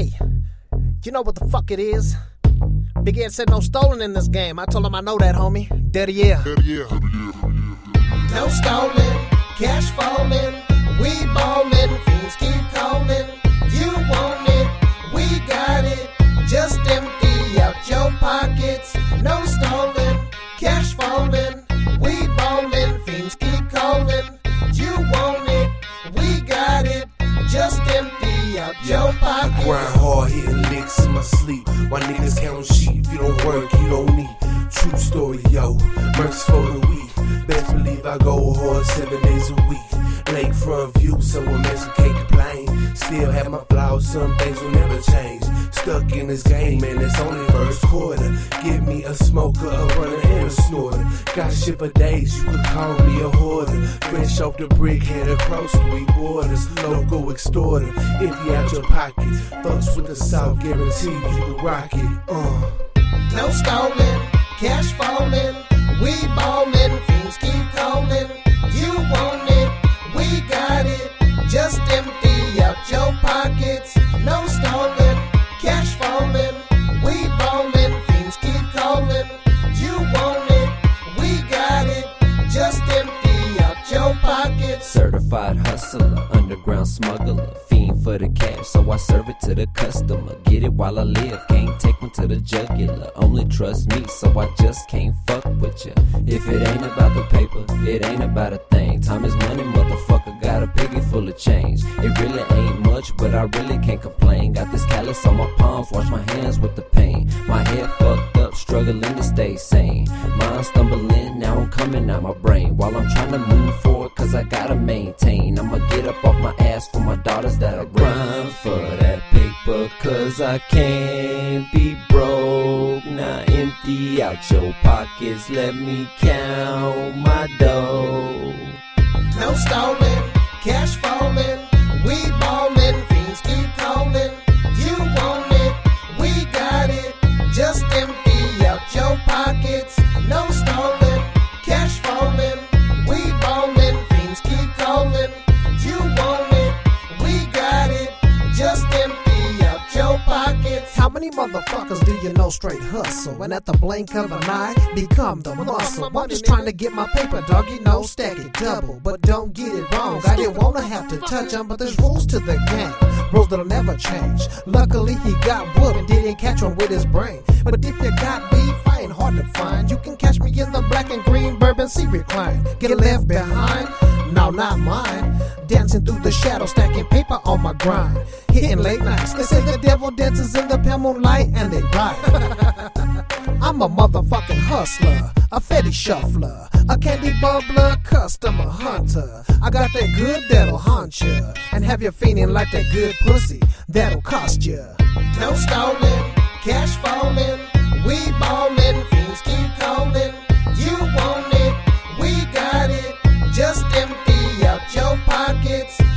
Hey, you know what the fuck it is? Big Ed said no stallin' in this game. I told him I know that, homie. Daddy, yeah. No stallin', cash falling, we ballin', fiends keep calling. You want it, we got it. Just empty out your pockets. No stallin', cash falling, we ballin', fiends keep calling. You want it, we got it. Just empty out your pockets. Grind hard, hitting licks in my sleep. Why niggas count sheep, you don't work, you don't eat. True story, yo. Mercs for the week. Best believe I go hard seven days a week. Lakefront view, so can't complain. Still have my flaws, some things will never change. Stuck in this game, man, it's only first quarter. Give me a smoker, a runner, and a snorter. Got shit for days, you could call me a hoarder. Fresh off the brick, head across three borders. Local extorter, empty out your pockets. Thugs with the South, guarantee you can rock it. Uh. No stallin', cash falling, we ballin', fiends keep calling. You want it, we got it. Just empty Certified hustler, underground smuggler, fiend for the cash, so I serve it to the customer. Get it while I live, can't take one to the jugular. Only trust me, so I just can't fuck with ya. If it ain't about the paper, it ain't about a thing. Time is money, motherfucker. Got a piggy full of change. It really ain't much, but I really can't complain. Got this callus on my palms, wash my hands with the pain. My head fucked up, struggling to stay sane. Mind stumbling, now I'm coming out my brain. While I'm trying to move forward, cause I gotta maintain. I'ma get up off my ass for my daughters that are grind for that paper, cause I can't be broke. Now empty out your pockets, let me count my dough. No stallin', cash falling, many motherfuckers do you know straight hustle? And at the blink of an eye, become the muscle. I'm just trying to get my paper, dog. You know, stack it double. But don't get it wrong. I didn't wanna have to touch them, but there's rules to the game. Rules that'll never change. Luckily, he got whooped and didn't catch one with his brain. But if you got beef, Ain't hard to find. You can catch me in the black and green bourbon sea recline. Get left behind. No, not mine. Dancing through the shadows, stacking paper on my grind. Hitting late nights. They say the devil dances in the pale moonlight and they right. I'm a motherfucking hustler, a fetty shuffler, a candy bubbler, customer hunter. I got that good that'll haunt ya, and have you feeling like that good pussy that'll cost ya. No stallin', cash falling, we ballin', want